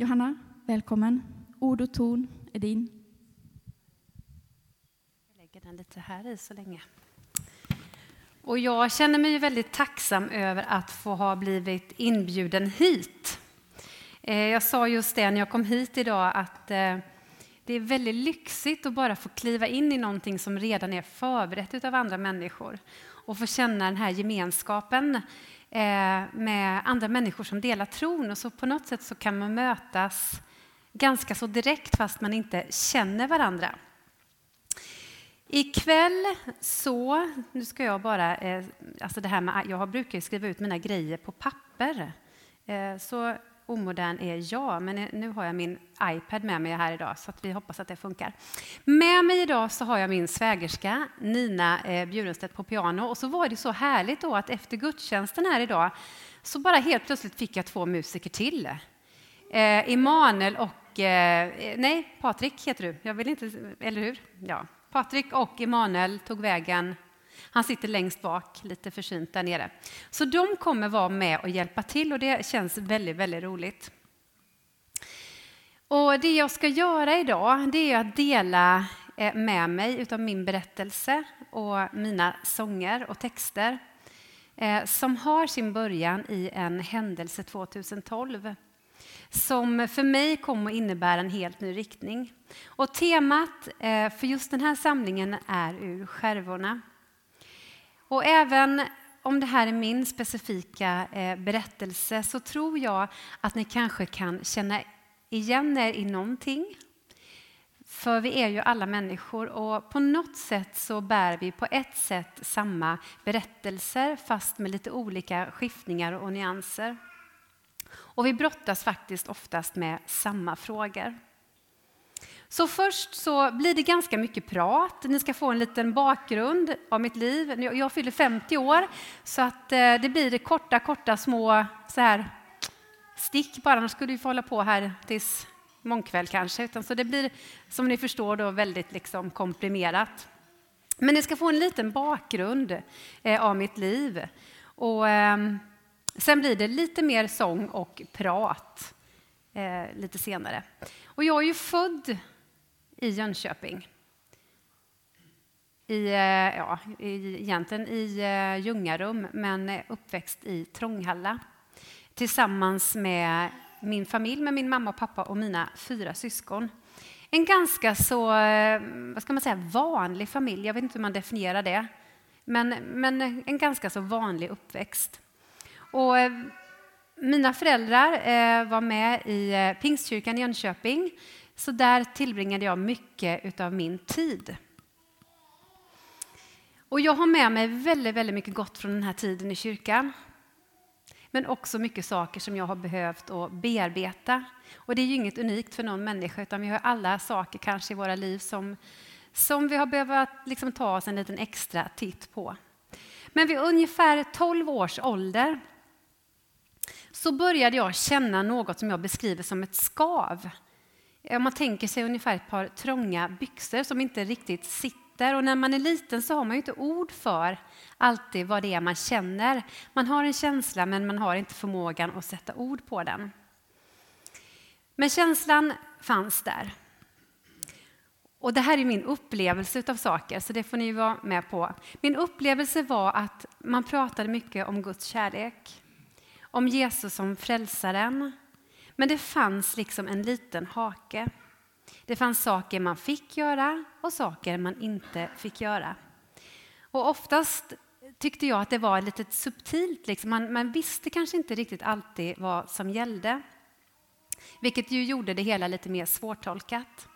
Johanna, välkommen. Ord och ton är din. Jag lägger den lite här i så länge. Och jag känner mig väldigt tacksam över att få ha blivit inbjuden hit. Eh, jag sa just det när jag kom hit idag att eh, det är väldigt lyxigt att bara få kliva in i någonting som redan är förberett av andra människor och få känna den här gemenskapen eh, med andra människor som delar tron. Och så på något sätt så kan man mötas ganska så direkt fast man inte känner varandra. Ikväll så, nu ska jag bara, eh, alltså det här med, jag brukar skriva ut mina grejer på papper. Eh, så omodern är jag, men nu har jag min iPad med mig här idag så att vi hoppas att det funkar. Med mig idag så har jag min svägerska Nina eh, Bjurenstedt på piano och så var det så härligt då att efter gudstjänsten här idag så bara helt plötsligt fick jag två musiker till. Eh, Emanuel och, eh, eh, nej Patrik heter du, jag vill inte, eller hur? Ja, Patrik och Emanuel tog vägen han sitter längst bak, lite försynt där nere. Så de kommer vara med och hjälpa till och det känns väldigt, väldigt roligt. Och det jag ska göra idag, det är att dela eh, med mig av min berättelse och mina sånger och texter eh, som har sin början i en händelse 2012 som för mig kom att innebära en helt ny riktning. Och temat eh, för just den här samlingen är ur skärvorna. Och även om det här är min specifika eh, berättelse så tror jag att ni kanske kan känna igen er i någonting. För vi är ju alla människor och på något sätt så bär vi på ett sätt samma berättelser fast med lite olika skiftningar och nyanser. Och vi brottas faktiskt oftast med samma frågor. Så först så blir det ganska mycket prat. Ni ska få en liten bakgrund av mitt liv. Jag fyller 50 år, så att eh, det blir korta, korta små så här, stick bara. Annars skulle vi få hålla på här tills mångkväll kanske. Utan så det blir, som ni förstår, då väldigt liksom komprimerat. Men ni ska få en liten bakgrund eh, av mitt liv. Och, ehm, sen blir det lite mer sång och prat eh, lite senare. Och jag är ju född i Jönköping. I, eh, ja, egentligen i eh, Ljungarum, men eh, uppväxt i Trånghalla tillsammans med min familj, med min mamma och pappa och mina fyra syskon. En ganska så vad ska man säga, vanlig familj, jag vet inte hur man definierar det, men, men en ganska så vanlig uppväxt. Och mina föräldrar var med i Pingstkyrkan i Jönköping så där tillbringade jag mycket av min tid. Och jag har med mig väldigt, väldigt mycket gott från den här tiden i kyrkan. Men också mycket saker som jag har behövt att bearbeta. Och det är ju inget unikt för någon människa, utan vi har alla saker kanske i våra liv som, som vi har behövt liksom ta oss en liten extra titt på. Men vid ungefär 12 års ålder så började jag känna något som jag beskriver som ett skav Eh, om man tänker sig ungefär ett par trånga byxor som inte riktigt sitter. Och när man är liten så har man ju inte ord för alltid vad det är man känner. Man har en känsla men man har inte förmågan att sätta ord på den. Men känslan fanns där. Och det här är min upplevelse av saker, så det får ni vara med på. Min upplevelse var att man pratade mycket om Guds kärlek, om Jesus som frälsaren, men det fanns liksom en liten hake. Det fanns saker man fick göra och saker man inte fick göra. Och oftast tyckte jag att det var lite subtilt. Liksom. Man, man, visste kanske inte riktigt alltid vad som gällde. Vilket ju gjorde det hela lite mer svårtolkat.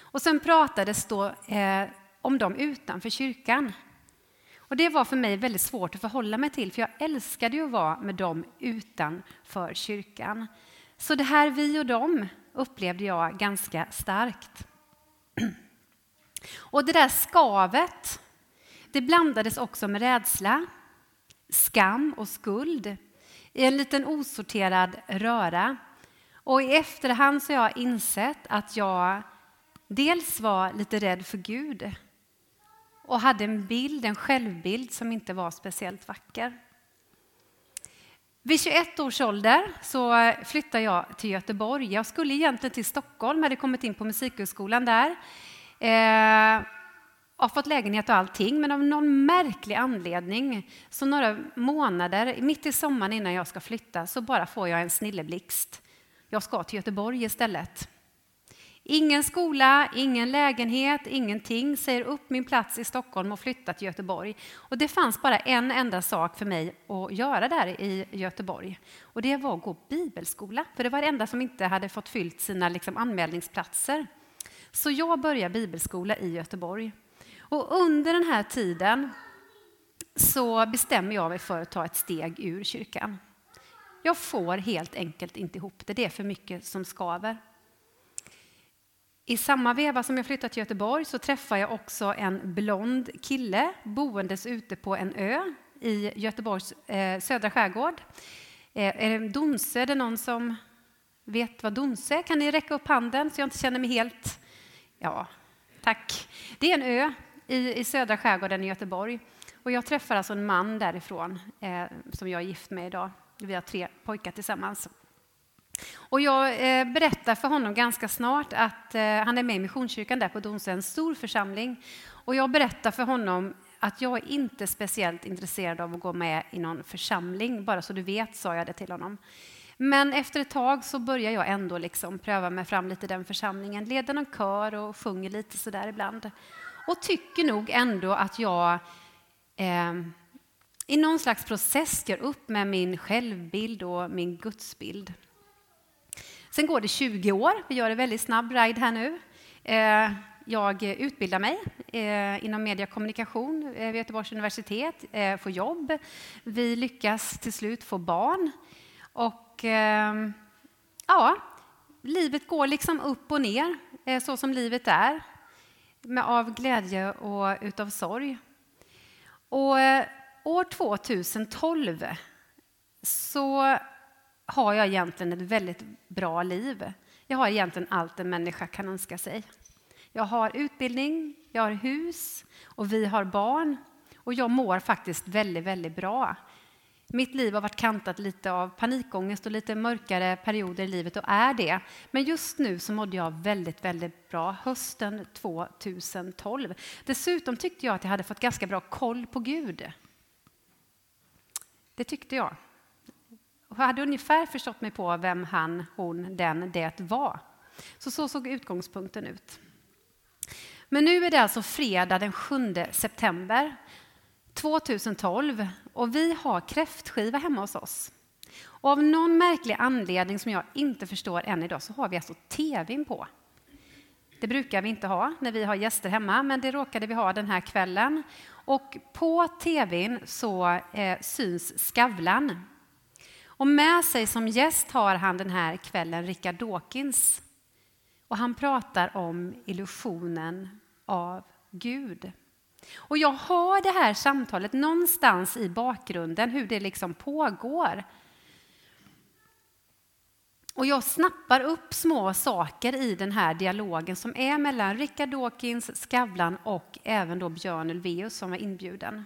Och sen pratades då eh, om dem utanför kyrkan. Och Det var för mig väldigt svårt att förhålla mig till, för jag älskade ju att vara med dem utanför kyrkan. Så det här vi och dem upplevde jag ganska starkt. Och det där skavet, det blandades också med rädsla, skam och skuld i en liten osorterad röra. Och i efterhand så har jag insett att jag dels var lite rädd för Gud och hade en bild, en självbild som inte var speciellt vacker. Vid 21 års ålder så eh, flyttade jag till Göteborg. Jag skulle egentligen till Stockholm, hade kommit in på Musikhögskolan där. Eh, har fått lägenhet och allting, men av någon märklig anledning, så några månader, mitt i sommaren innan jag ska flytta, så bara får jag en snilleblixt. Jag ska till Göteborg istället. Ingen skola, ingen lägenhet, ingenting. Säger upp min plats i Stockholm och flyttar till Göteborg. Och det fanns bara en enda sak för mig att göra där i Göteborg. Och det var att gå bibelskola. För det var det enda som inte hade fått fyllt sina liksom, anmälningsplatser. Så jag började bibelskola i Göteborg. Och under den här tiden så bestämmer jag mig för att ta ett steg ur kyrkan. Jag får helt enkelt inte ihop det. Det är för mycket som skaver. I samma veva som jag flyttade till Göteborg så träffar jag också en blond kille boendes ute på en ö i Göteborgs eh, södra skärgård. Eh, är det Donse? Är det någon som vet vad Donse är? Kan ni räcka upp handen så jag inte känner mig helt... Ja, tack. Det är en ö i, i södra skärgården i Göteborg. Och jag träffar alltså en man därifrån eh, som jag är gift med idag. Vi har tre pojkar tillsammans. Och jag eh, berättar för honom ganska snart att eh, han är med i Missionskyrkan där på Donsö, en stor församling. Och jag berättar för honom att jag är inte speciellt intresserad av att gå med i någon församling, bara så du vet, sa jag det till honom. Men efter ett tag så börjar jag ändå liksom pröva mig fram lite i den församlingen, leder någon kör och sjunger lite sådär ibland. Och tycker nog ändå att jag eh, i någon slags process gör upp med min självbild och min gudsbild. Sen går det 20 år, vi gör en väldigt snabb ride här nu. Eh, jag utbildar mig eh, inom media och kommunikation eh, vid Göteborgs universitet, får jobb. Vi lyckas till slut få barn. Och ehm, ja, livet går liksom upp och ner, så som livet är, med av glädje och utav sorg. Och år 2012 så har jag egentligen ett väldigt bra liv. Jag har egentligen allt en människa kan önska sig. Jag har utbildning, jag har hus och vi har barn. Och jag mår faktiskt väldigt, väldigt bra. Mitt liv har varit kantat lite av panikångest och lite mörkare perioder i livet och är det. Men just nu så mådde jag väldigt, väldigt bra hösten 2012. Dessutom tyckte jag att jag hade fått ganska bra koll på Gud. Det tyckte jag. Jag hade ungefär förstått mig på vem han, hon, den, det var. Så så såg utgångspunkten ut. Men nu är det alltså fredag den 7 september 2012 och vi har kräftskiva hemma hos oss. Och av någon märklig anledning som jag inte förstår än idag så har vi alltså tvn på. Det brukar vi inte ha när vi har gäster hemma, men det råkade vi ha den här kvällen. Och på tvn så eh, syns Skavlan. Och med sig som gäst har han den här kvällen Richard Dawkins. Och han pratar om illusionen av Gud. Och jag har det här samtalet någonstans i bakgrunden, hur det liksom pågår. Och jag snappar upp små saker i den här dialogen som är mellan Richard Dawkins, Skavlan och även då Björn Ulvaeus som var inbjuden.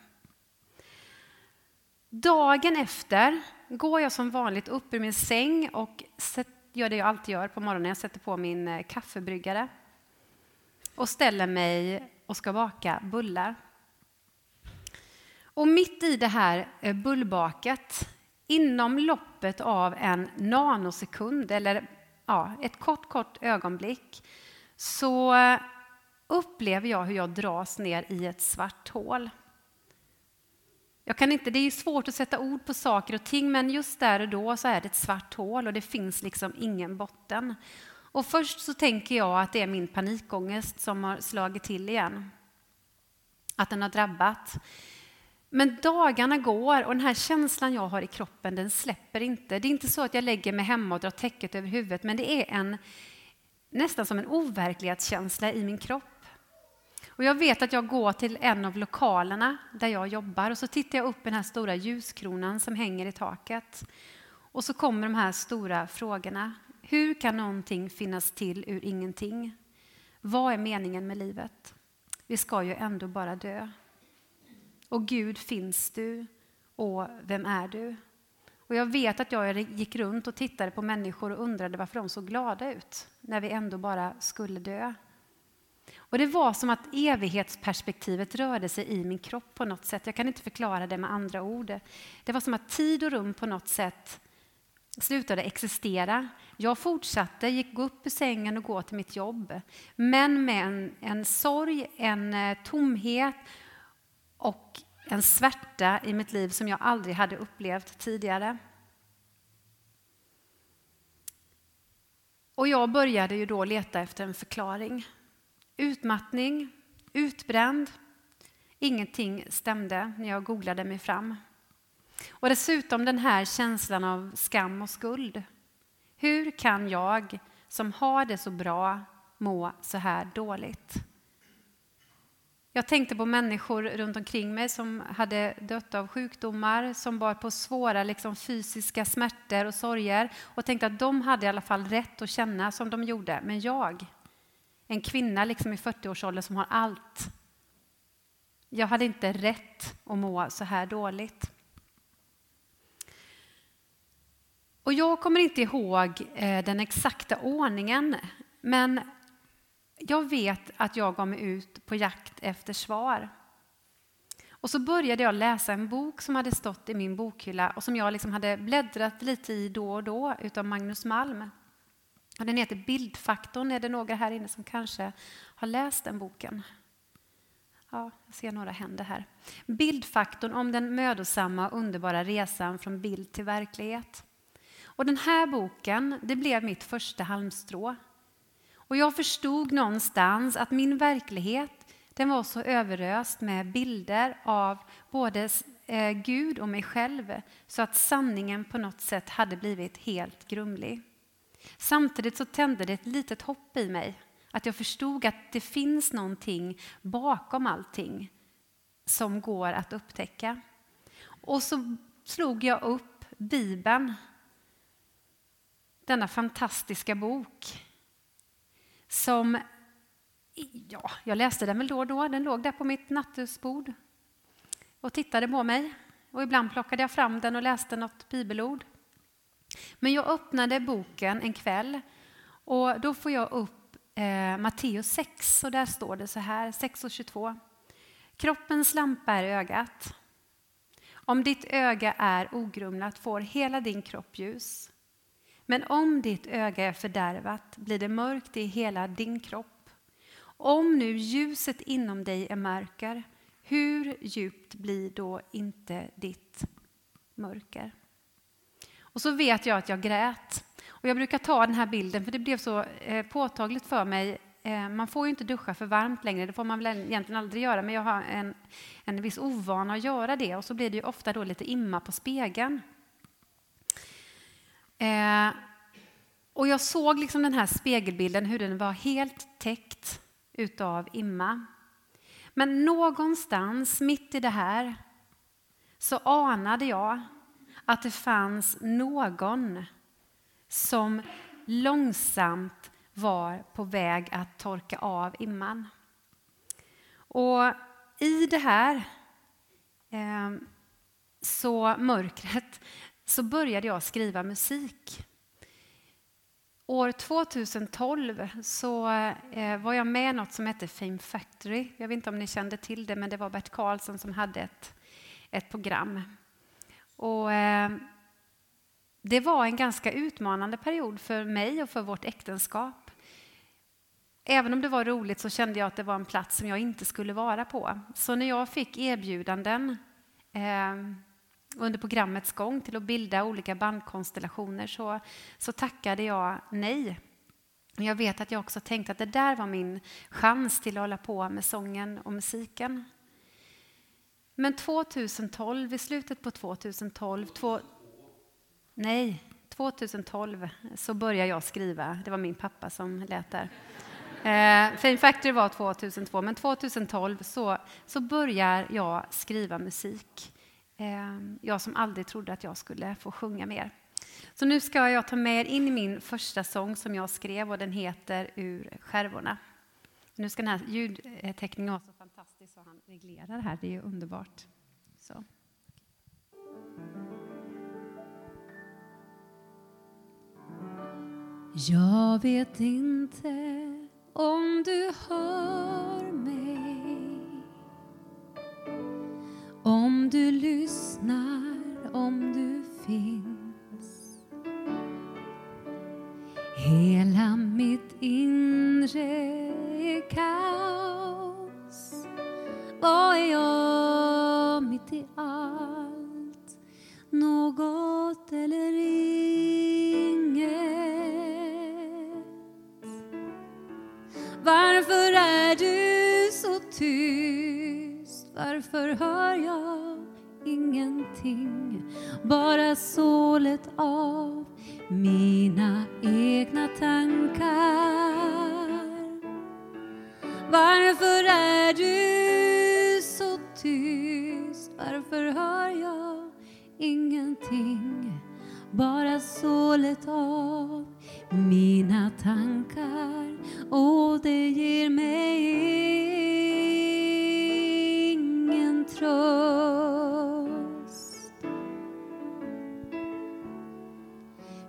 Dagen efter går jag som vanligt upp ur min säng och gör det jag alltid gör på morgonen. Jag sätter på min eh, kaffebryggare och ställer mig och ska baka bullar. Och mitt i det här eh, bullbaket, inom loppet av en nanosekund eller ja, ett kort, kort ögonblick, så eh, upplever jag hur jag dras ner i ett svart hål. Jag kan inte, det är svårt att sätta ord på saker och ting, men just där och då så är det ett svart hål och det finns liksom ingen botten. Och först så tänker jag att det är min panikångest som har slagit till igen. Att den har drabbat. Men dagarna går och den här känslan jag har i kroppen den släpper inte. Det är inte så att jag lägger mig hemma och drar täcket över huvudet, men det är en, nästan som en overklighetskänsla i min kropp. Och jag vet att jag går till en av lokalerna där jag jobbar och så tittar jag upp i den här stora ljuskronan som hänger i taket. Och så kommer de här stora frågorna. Hur kan någonting finnas till ur ingenting? Vad är meningen med livet? Vi ska ju ändå bara dö. Och Gud, finns du? Och vem är du? Och jag vet att jag gick runt och tittade på människor och undrade varför de såg glada ut när vi ändå bara skulle dö. Och Det var som att evighetsperspektivet rörde sig i min kropp på något sätt. Jag kan inte förklara det med andra ord. Det var som att tid och rum på något sätt slutade existera. Jag fortsatte, gick upp ur sängen och gå till mitt jobb. Men med en, en sorg, en eh, tomhet och en svärta i mitt liv som jag aldrig hade upplevt tidigare. Och jag började ju då leta efter en förklaring. Utmattning, utbränd. Ingenting stämde när jag googlade mig fram. Och dessutom den här känslan av skam och skuld. Hur kan jag som har det så bra må så här dåligt? Jag tänkte på människor runt omkring mig som hade dött av sjukdomar, som bar på svåra liksom, fysiska smärtor och sorger och tänkte att de hade i alla fall rätt att känna som de gjorde. Men jag, en kvinna liksom i 40-årsåldern som har allt, jag hade inte rätt att må så här dåligt. Och jag kommer inte ihåg eh, den exakta ordningen, men jag vet att jag gav mig ut på jakt efter svar. Och så började jag läsa en bok som hade stått i min bokhylla och som jag liksom hade bläddrat lite i då och då utav Magnus Malm. Och den heter Bildfaktorn. Är det några här inne som kanske har läst den boken? Ja, jag ser några händer här. Bildfaktorn om den mödosamma och underbara resan från bild till verklighet. Och den här boken, det blev mitt första halmstrå och jag förstod någonstans att min verklighet den var så överöst med bilder av både eh, Gud och mig själv så att sanningen på något sätt hade blivit helt grumlig. Samtidigt så tände det ett litet hopp i mig att jag förstod att det finns någonting bakom allting som går att upptäcka. Och så slog jag upp Bibeln, denna fantastiska bok som, ja, jag läste den väl då och då. Den låg där på mitt nattduksbord och tittade på mig. Och ibland plockade jag fram den och läste något bibelord. Men jag öppnade boken en kväll och då får jag upp eh, Matteus 6 och där står det så här, 6 och 22. Kroppens lampa är ögat. Om ditt öga är ogrumlat får hela din kropp ljus. Men om ditt öga är fördärvat blir det mörkt i hela din kropp. Om nu ljuset inom dig är mörker, hur djupt blir då inte ditt mörker? Och så vet jag att jag grät. Och jag brukar ta den här bilden för det blev så eh, påtagligt för mig. Eh, man får ju inte duscha för varmt längre, det får man väl egentligen aldrig göra, men jag har en, en viss ovana att göra det och så blir det ju ofta då lite imma på spegeln. Eh, och jag såg liksom den här spegelbilden, hur den var helt täckt utav imma. Men någonstans mitt i det här så anade jag att det fanns någon som långsamt var på väg att torka av imman. Och i det här eh, så mörkret så började jag skriva musik. År 2012 så eh, var jag med i något som hette Fame Factory. Jag vet inte om ni kände till det, men det var Bert Karlsson som hade ett, ett program. Och, eh, det var en ganska utmanande period för mig och för vårt äktenskap. Även om det var roligt så kände jag att det var en plats som jag inte skulle vara på. Så när jag fick erbjudanden eh, under programmets gång till att bilda olika bandkonstellationer så, så tackade jag nej. Jag vet att jag också tänkte att det där var min chans till att hålla på med sången och musiken. Men 2012, i slutet på 2012, två, nej, 2012 så började jag skriva. Det var min pappa som lät där. Eh, Fame Factory var 2002, men 2012 så, så börjar jag skriva musik. Eh, jag som aldrig trodde att jag skulle få sjunga mer. Så nu ska jag ta med er in i min första sång som jag skrev och den heter Ur skärvorna. Nu ska den här ljudteckningen vara så han reglerar här. Det är ju underbart. Så. Jag vet inte om du hör mig Om du lyssnar, om du finns Hela mitt inre är kaos vad är jag mitt i allt? Något eller inget Varför är du så tyst? Varför hör jag ingenting? Bara sålet av mina egna tankar. Varför sålet av mina tankar och det ger mig ingen tröst.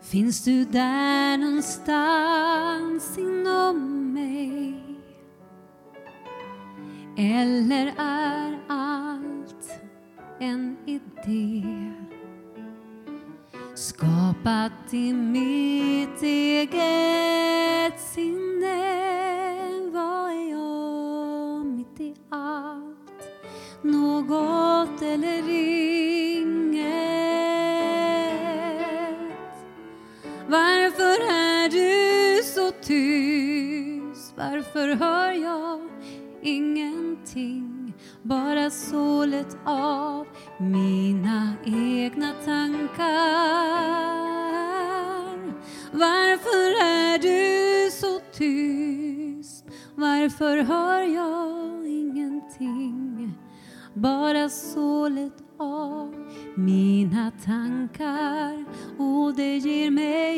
Finns du där någonstans inom mig? Eller är allt en idé? Skapat i mitt eget sinne Vad är jag mitt i allt? Något eller inget Varför är du så tyst? Varför hör jag ingenting? Bara sålet av mina egna tankar. Varför är du så tyst? Varför hör jag ingenting? Bara sålet av mina tankar och det ger mig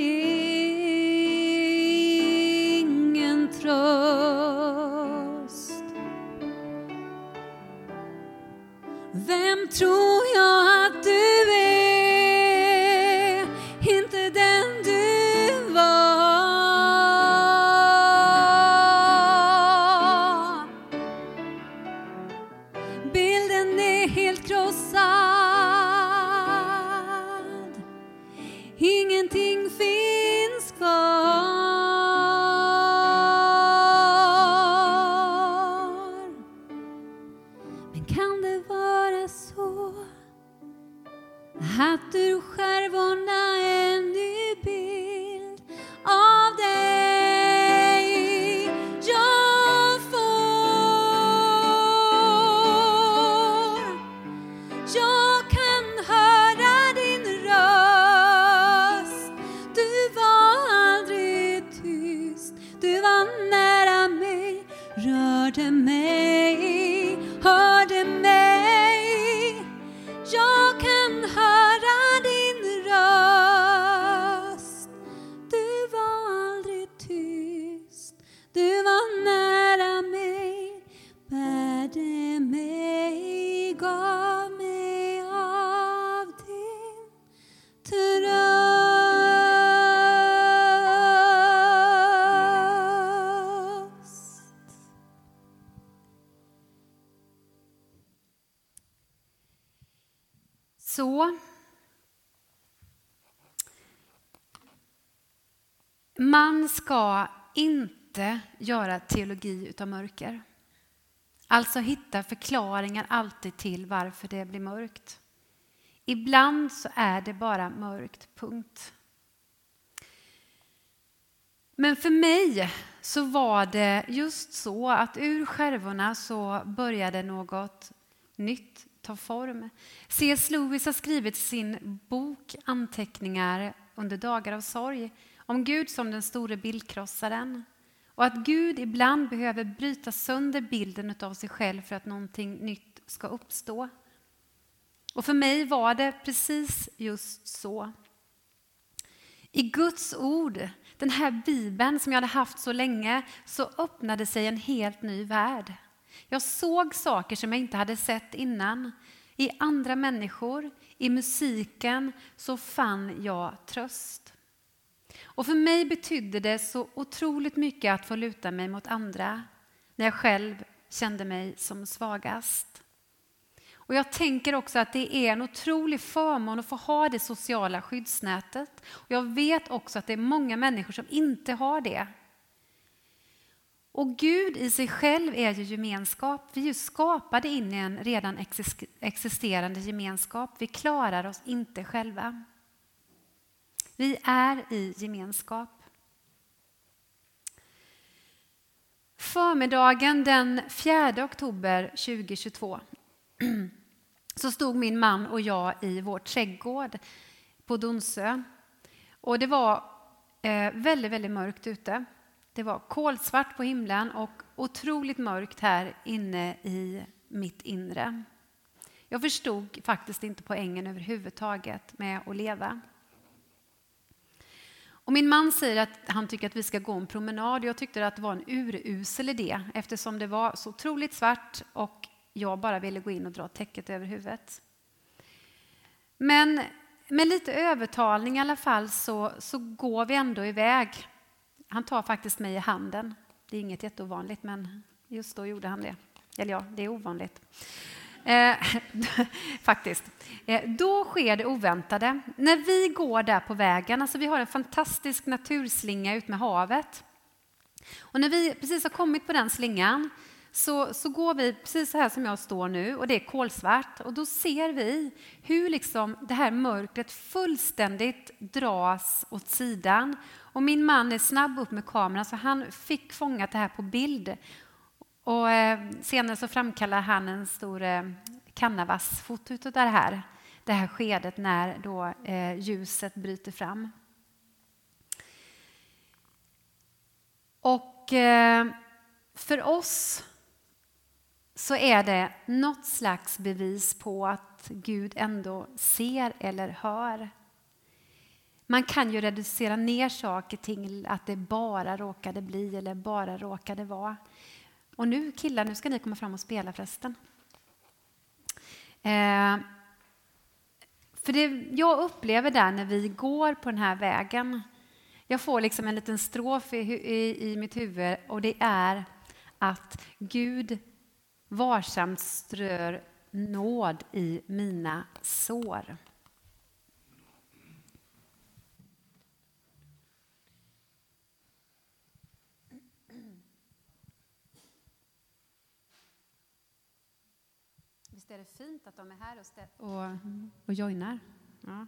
ingen tröst. Vem tror jag att du är? Ska inte göra teologi utav mörker. Alltså hitta förklaringar alltid till varför det blir mörkt. Ibland så är det bara mörkt, punkt. Men för mig så var det just så att ur skärvorna så började något nytt ta form. C.S. Lewis har skrivit sin bok Anteckningar under dagar av sorg om Gud som den store bildkrossaren och att Gud ibland behöver bryta sönder bilden av sig själv för att någonting nytt ska uppstå. Och för mig var det precis just så. I Guds ord, den här bibeln som jag hade haft så länge, så öppnade sig en helt ny värld. Jag såg saker som jag inte hade sett innan. I andra människor, i musiken, så fann jag tröst. Och för mig betydde det så otroligt mycket att få luta mig mot andra när jag själv kände mig som svagast. Och jag tänker också att det är en otrolig förmån att få ha det sociala skyddsnätet. Och jag vet också att det är många människor som inte har det. Och Gud i sig själv är ju gemenskap. Vi är ju skapade in i en redan existerande gemenskap. Vi klarar oss inte själva. Vi är i gemenskap. Förmiddagen den 4 oktober 2022 så stod min man och jag i vår trädgård på Donsö. Och det var eh, väldigt, väldigt mörkt ute. Det var kolsvart på himlen och otroligt mörkt här inne i mitt inre. Jag förstod faktiskt inte poängen överhuvudtaget med att leva. Och min man säger att han tycker att vi ska gå en promenad. Jag tyckte att det var en urusel idé eftersom det var så otroligt svart och jag bara ville gå in och dra täcket över huvudet. Men med lite övertalning i alla fall så, så går vi ändå iväg. Han tar faktiskt mig i handen. Det är inget jätteovanligt men just då gjorde han det. Eller ja, det är ovanligt. Eh, faktiskt. Eh, då sker det oväntade. När vi går där på vägen, alltså vi har en fantastisk naturslinga ut med havet. Och när vi precis har kommit på den slingan så, så går vi precis så här som jag står nu och det är kolsvart och då ser vi hur liksom det här mörkret fullständigt dras åt sidan. Och min man är snabb upp med kameran så han fick fångat det här på bild. Och eh, senare så framkallar han en stor eh, canvasfoto av det här, det här skedet när då eh, ljuset bryter fram. Och eh, för oss så är det något slags bevis på att Gud ändå ser eller hör. Man kan ju reducera ner saker till att det bara råkade bli eller bara råkade vara. Och nu killar, nu ska ni komma fram och spela förresten. Eh, för det jag upplever där när vi går på den här vägen, jag får liksom en liten strof i, i, i mitt huvud och det är att Gud varsamt strör nåd i mina sår. Är det fint att de är här och, och, och joinar? Ja.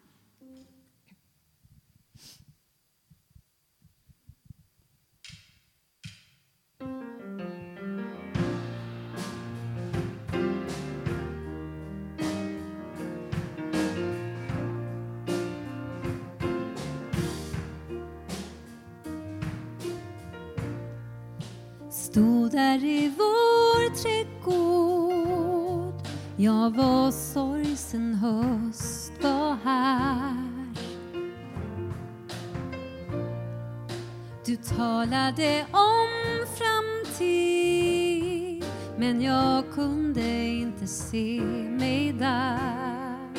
Stod där i vår trädgård jag var sorgsen höst var här. Du talade om framtid men jag kunde inte se mig där.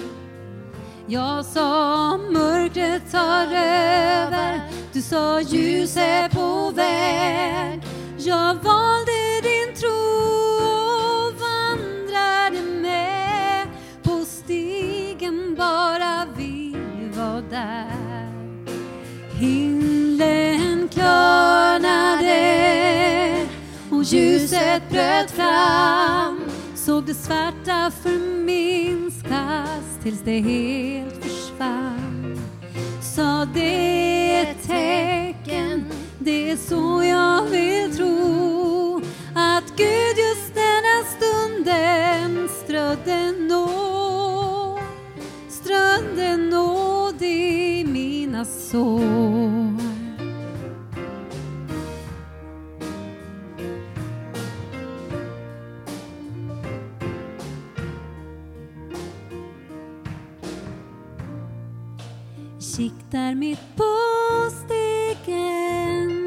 Jag sa mörkret tar över. Du sa ljuset på väg. Jag valde din tro. Där. Himlen klarnade och ljuset bröt fram. Såg det svarta förminskas tills det helt försvann. Sa det ett tecken det är så jag vill tro att Gud just denna stunden strödde nåd, strödde nåd i mina sår. Siktar mitt på stegen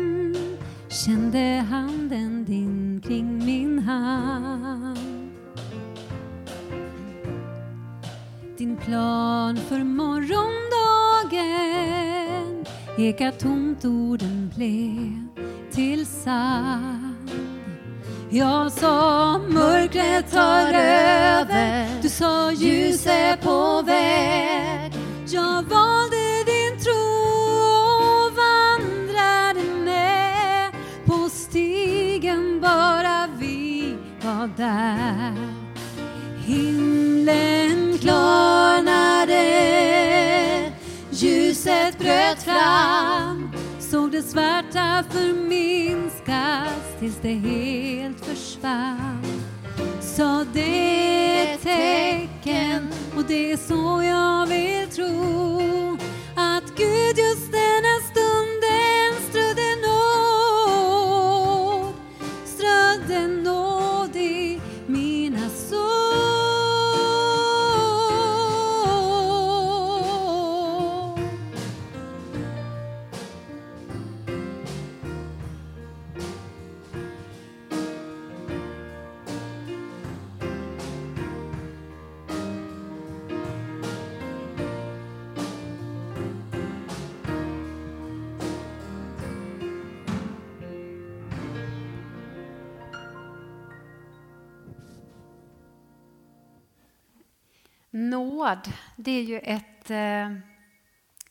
kände handen din kring min hand. Din plan för morgon ekar tomt orden blev till sand. Jag sa mörkret tar över, du sa ljus är på väg. Jag valde din tro och vandrade med på stigen bara vi var där. Himlen klarnade, ljuset bröt fram såg det svarta förminskas tills det helt försvann. Så det är ett tecken och det är så jag vill tro att Gud just denna stund Nåd, det är ju ett eh,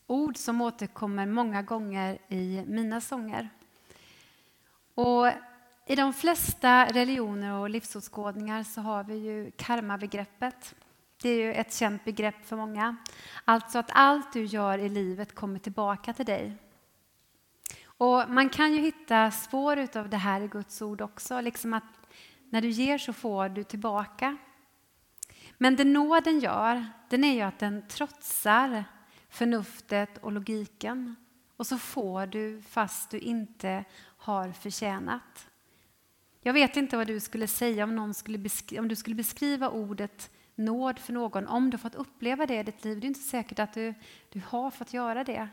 ord som återkommer många gånger i mina sånger. Och I de flesta religioner och livsåskådningar så har vi ju karma-begreppet. Det är ju ett känt begrepp för många. Alltså att allt du gör i livet kommer tillbaka till dig. Och Man kan ju hitta spår av det här i Guds ord också. Liksom att när du ger så får du tillbaka. Men det nåden gör, den är ju att den trotsar förnuftet och logiken. Och så får du fast du inte har förtjänat. Jag vet inte vad du skulle säga om, någon skulle om du skulle beskriva ordet nåd för någon, om du fått uppleva det i ditt liv. Det är inte säkert att du, du har fått göra det.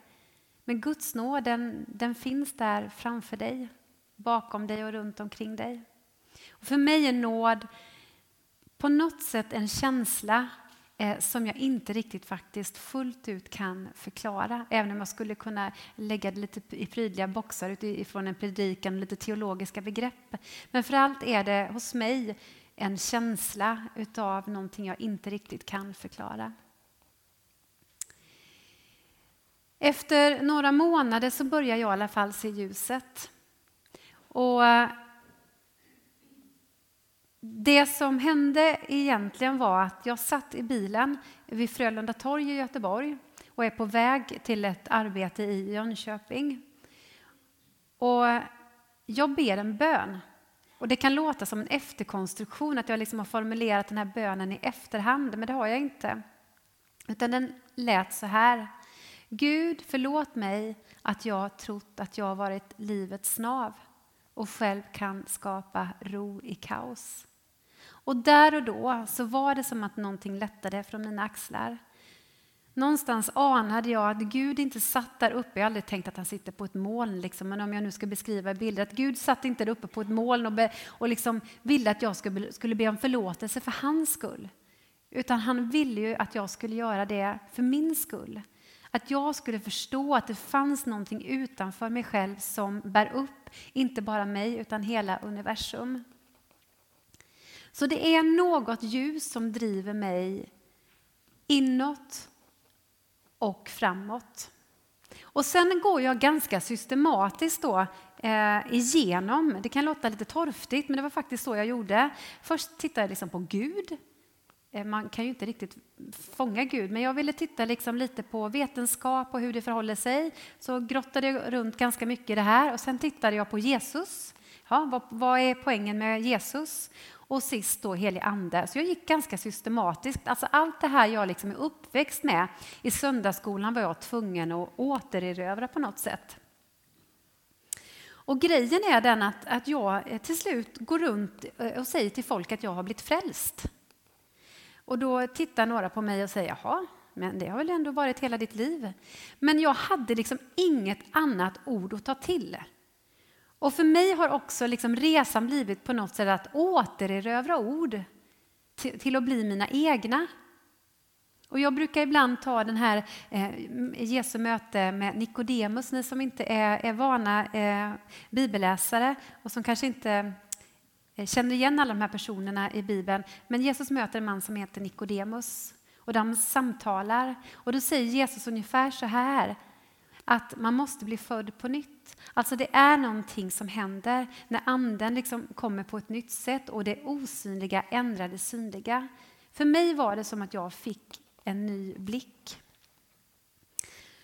Men Guds nåd, den, den finns där framför dig, bakom dig och runt omkring dig. Och för mig är nåd på något sätt en känsla eh, som jag inte riktigt faktiskt fullt ut kan förklara. Även om jag skulle kunna lägga det lite i prydliga boxar utifrån en predikan, lite teologiska begrepp. Men för allt är det hos mig en känsla utav någonting jag inte riktigt kan förklara. Efter några månader så börjar jag i alla fall se ljuset. Och det som hände egentligen var att jag satt i bilen vid Frölunda torg i Göteborg och är på väg till ett arbete i Jönköping. Och jag ber en bön. Och Det kan låta som en efterkonstruktion, att jag liksom har formulerat den här bönen i efterhand, men det har jag inte. Utan den lät så här. Gud, förlåt mig att jag trott att jag varit livets nav och själv kan skapa ro i kaos. Och där och då så var det som att någonting lättade från mina axlar. Någonstans anade jag att Gud inte satt där uppe. Jag har aldrig tänkt att han sitter på ett moln, liksom. men om jag nu ska beskriva bilder, att Gud satt inte där uppe på ett moln och, be, och liksom ville att jag skulle, skulle be om förlåtelse för hans skull. Utan han ville ju att jag skulle göra det för min skull. Att jag skulle förstå att det fanns någonting utanför mig själv som bär upp, inte bara mig, utan hela universum. Så det är något ljus som driver mig inåt och framåt. Och sen går jag ganska systematiskt då, eh, igenom. Det kan låta lite torftigt, men det var faktiskt så jag gjorde. Först tittade jag liksom på Gud. Eh, man kan ju inte riktigt fånga Gud, men jag ville titta liksom lite på vetenskap och hur det förhåller sig. Så grottade jag runt ganska mycket i det här och sen tittade jag på Jesus. Ja, vad, vad är poängen med Jesus? Och sist då helig ande. Så jag gick ganska systematiskt. Alltså allt det här jag liksom är uppväxt med i söndagsskolan var jag tvungen att återerövra på något sätt. Och grejen är den att, att jag eh, till slut går runt eh, och säger till folk att jag har blivit frälst. Och då tittar några på mig och säger jaha, men det har väl ändå varit hela ditt liv. Men jag hade liksom inget annat ord att ta till. Och för mig har också liksom resan blivit på något sätt att återerövra ord till, till att bli mina egna. Och jag brukar ibland ta den här eh, Jesu möte med Nikodemus, ni som inte är, är vana eh, bibelläsare och som kanske inte eh, känner igen alla de här personerna i Bibeln. Men Jesus möter en man som heter Nikodemus och de samtalar. Och då säger Jesus ungefär så här, att man måste bli född på nytt. Alltså det är någonting som händer när anden liksom kommer på ett nytt sätt och det osynliga ändrar det synliga. För mig var det som att jag fick en ny blick.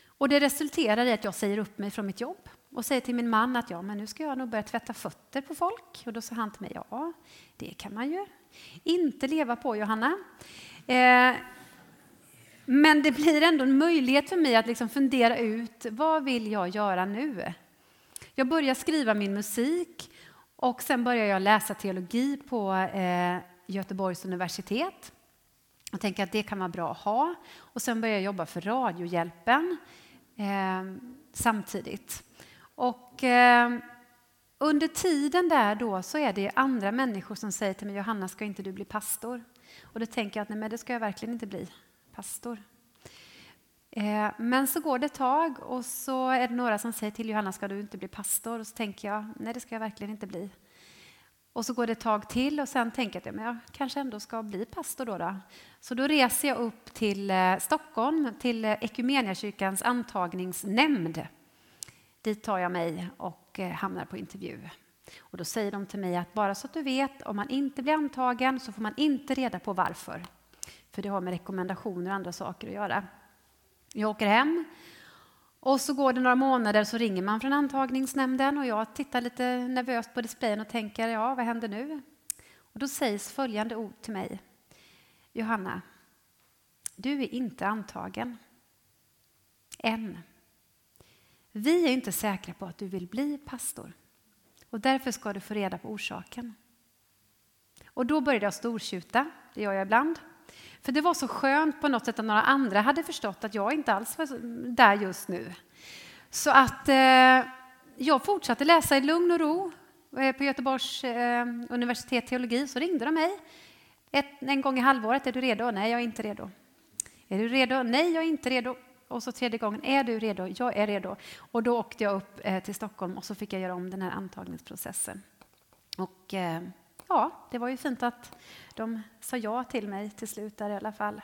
Och det resulterar i att jag säger upp mig från mitt jobb och säger till min man att ja, men nu ska jag nog börja tvätta fötter på folk. Och då sa han till mig, ja, det kan man ju inte leva på Johanna. Eh, men det blir ändå en möjlighet för mig att liksom fundera ut vad vill jag göra nu? Jag börjar skriva min musik och sen börjar jag läsa teologi på eh, Göteborgs universitet. Jag tänker att det kan vara bra att ha. Och sen börjar jag jobba för Radiohjälpen eh, samtidigt. Och eh, under tiden där då så är det andra människor som säger till mig Johanna, ska inte du bli pastor? Och då tänker jag att nej, men det ska jag verkligen inte bli, pastor. Eh, men så går det ett tag och så är det några som säger till Johanna, ska du inte bli pastor? Och så tänker jag, nej det ska jag verkligen inte bli. Och så går det ett tag till och sen tänker jag att jag kanske ändå ska bli pastor då, då. Så då reser jag upp till eh, Stockholm, till eh, Ekumeniakyrkans antagningsnämnd. Dit tar jag mig och hamnar på intervju. Och då säger de till mig att bara så att du vet, om man inte blir antagen så får man inte reda på varför. För det har med rekommendationer och andra saker att göra. Jag åker hem och så går det några månader så ringer man från antagningsnämnden och jag tittar lite nervöst på displayen och tänker, ja, vad händer nu? Och då sägs följande ord till mig. Johanna, du är inte antagen. Än. Vi är inte säkra på att du vill bli pastor och därför ska du få reda på orsaken. Och då började jag stortjuta, det gör jag ibland. För det var så skönt på något sätt att några andra hade förstått att jag inte alls var där just nu. Så att eh, jag fortsatte läsa i lugn och ro eh, på Göteborgs eh, universitet teologi. Så ringde de mig ett, en gång i halvåret. Är du redo? Nej, jag är inte redo. Är du redo? Nej, jag är inte redo. Och så tredje gången, är du redo? Jag är redo. Och då åkte jag upp eh, till Stockholm och så fick jag göra om den här antagningsprocessen. Och eh, ja, det var ju fint att de sa ja till mig till slut där i alla fall.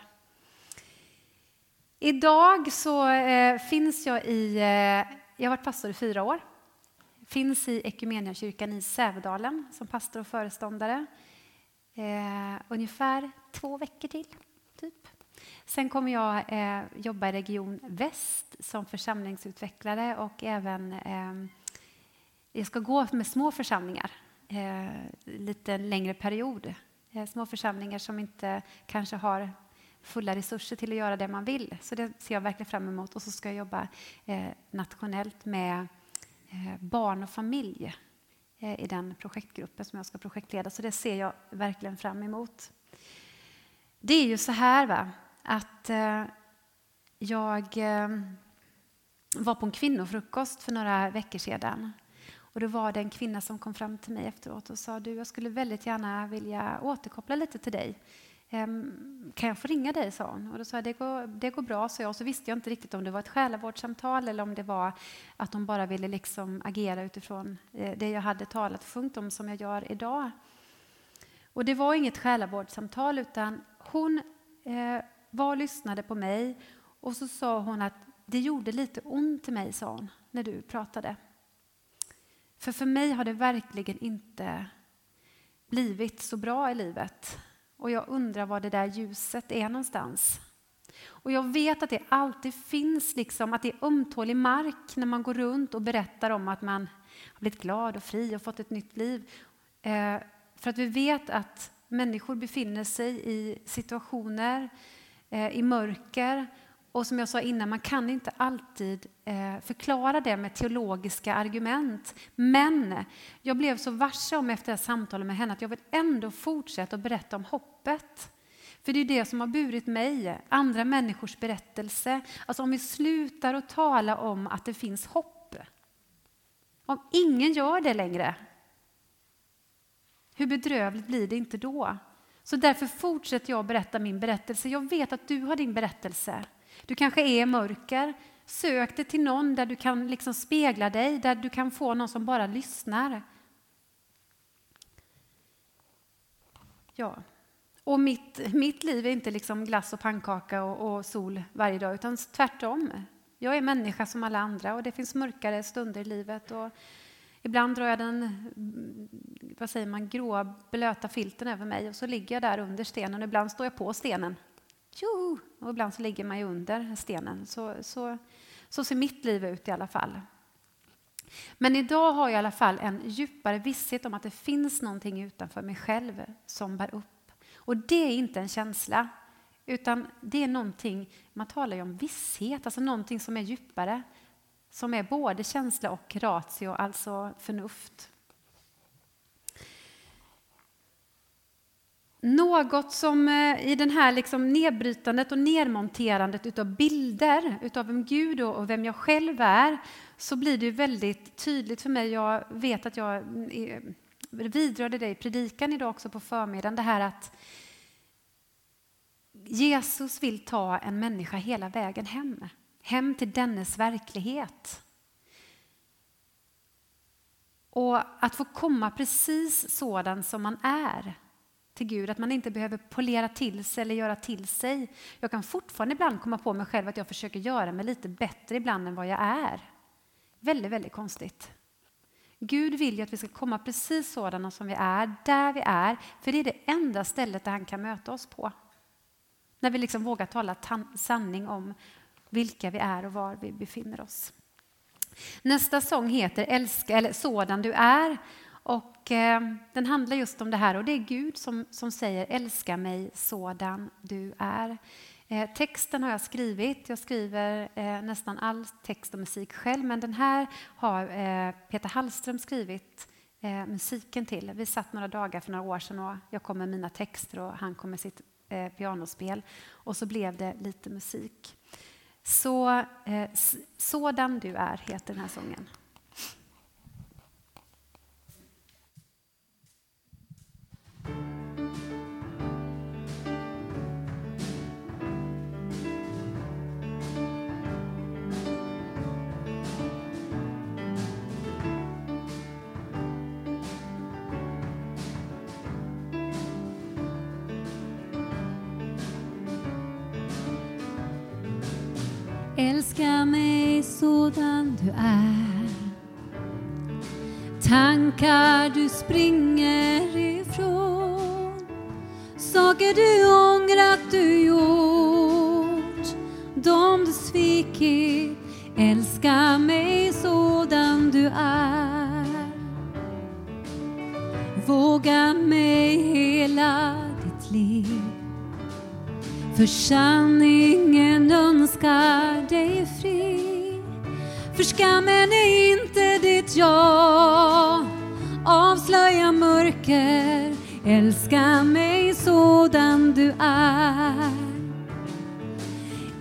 Idag så eh, finns jag i, eh, jag har varit pastor i fyra år. Finns i Ekumeniakyrkan i Sävedalen som pastor och föreståndare. Eh, ungefär två veckor till, typ. Sen kommer jag eh, jobba i Region Väst som församlingsutvecklare och även eh, jag ska gå med små församlingar Eh, lite längre period. Eh, små församlingar som inte kanske har fulla resurser till att göra det man vill. Så det ser jag verkligen fram emot. Och så ska jag jobba eh, nationellt med barn och familj i den projektgruppen som jag ska projektleda. Så det ser jag verkligen fram emot. Det är ju så här va, att jag var på en kvinnofrukost för några veckor sedan. Och då var det en kvinna som kom fram till mig efteråt och sa du, jag skulle väldigt gärna vilja återkoppla lite till dig. Ehm, kan jag få ringa dig? sa hon. Och då sa jag, det går, det går bra, så jag. Och så visste jag inte riktigt om det var ett själavårdssamtal eller om det var att hon bara ville liksom agera utifrån eh, det jag hade talat och sjungit om som jag gör idag. Och det var inget själavårdssamtal utan hon eh, var och lyssnade på mig och så sa hon att det gjorde lite ont i mig, sa hon, när du pratade. För för mig har det verkligen inte blivit så bra i livet. Och jag undrar var det där ljuset är någonstans. Och jag vet att det alltid finns, liksom, att det är ömtålig mark när man går runt och berättar om att man har blivit glad och fri och fått ett nytt liv. Eh, för att vi vet att människor befinner sig i situationer, eh, i mörker och som jag sa innan, man kan inte alltid eh, förklara det med teologiska argument. Men jag blev så varse om efter det här samtalet med henne att jag vill ändå fortsätta att berätta om hoppet. För det är det som har burit mig, andra människors berättelse. Alltså om vi slutar att tala om att det finns hopp. Om ingen gör det längre, hur bedrövligt blir det inte då? Så därför fortsätter jag berätta min berättelse. Jag vet att du har din berättelse. Du kanske är i mörker. Sök dig till någon där du kan liksom spegla dig, där du kan få någon som bara lyssnar. Ja. Och mitt, mitt liv är inte liksom glass och pannkaka och, och sol varje dag, utan tvärtom. Jag är människa som alla andra och det finns mörkare stunder i livet. Och ibland drar jag den vad säger man, gråa blöta filten över mig och så ligger jag där under stenen. Ibland står jag på stenen. Tjoho! Och ibland så ligger man under stenen. Så, så, så ser mitt liv ut i alla fall. Men idag har jag i alla fall en djupare visshet om att det finns någonting utanför mig själv som bär upp. Och det är inte en känsla, utan det är någonting, man talar ju om visshet, alltså någonting som är djupare, som är både känsla och ratio, alltså förnuft. Något som eh, i den här liksom nedbrytandet och nedmonterandet av bilder utav vem Gud och vem jag själv är så blir det väldigt tydligt för mig. Jag vet att jag eh, vidrörde det i predikan idag också på förmiddagen. Det här att Jesus vill ta en människa hela vägen hem. Hem till dennes verklighet. Och att få komma precis sådan som man är till Gud, att man inte behöver polera till sig eller göra till sig. Jag kan fortfarande ibland komma på mig själv att jag försöker göra mig lite bättre ibland än vad jag är. Väldigt, väldigt konstigt. Gud vill ju att vi ska komma precis sådana som vi är, där vi är, för det är det enda stället där han kan möta oss på. När vi liksom vågar tala sanning om vilka vi är och var vi befinner oss. Nästa sång heter Älska, eller Sådan du är. Och, eh, den handlar just om det här och det är Gud som, som säger älska mig sådan du är. Eh, texten har jag skrivit. Jag skriver eh, nästan all text och musik själv men den här har eh, Peter Hallström skrivit eh, musiken till. Vi satt några dagar för några år sedan och jag kom med mina texter och han kom med sitt eh, pianospel och så blev det lite musik. Så, eh, Sådan du är heter den här sången. Älska mig sådan du är. Tankar du springer ifrån. Saker du ångrat du gjort De du svikit Älska mig sådan du är Våga mig hela ditt liv för sanningen önskar dig fri. För skammen är inte ditt ja. Avslöja mörker, älska mig sådan du är.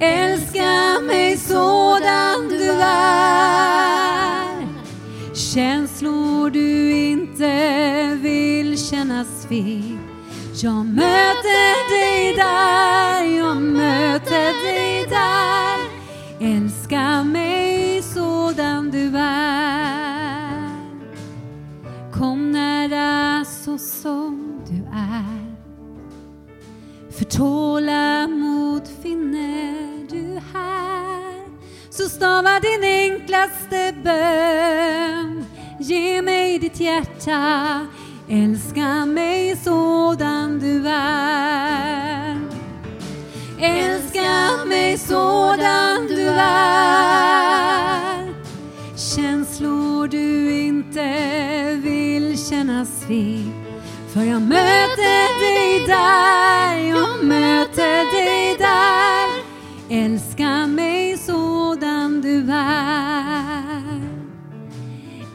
Älska mig sådan du är. Känslor du inte vill kännas vid jag möter dig där, jag möter dig där Älska mig sådan du är Kom nära så som tålamod finner du här Så stava din enklaste bön Ge mig ditt hjärta Älska mig sådan du är. Älska mig sådan du är. Känslor du inte vill kännas vid. För jag möter dig där, jag möter dig där. Älska mig sådan du är.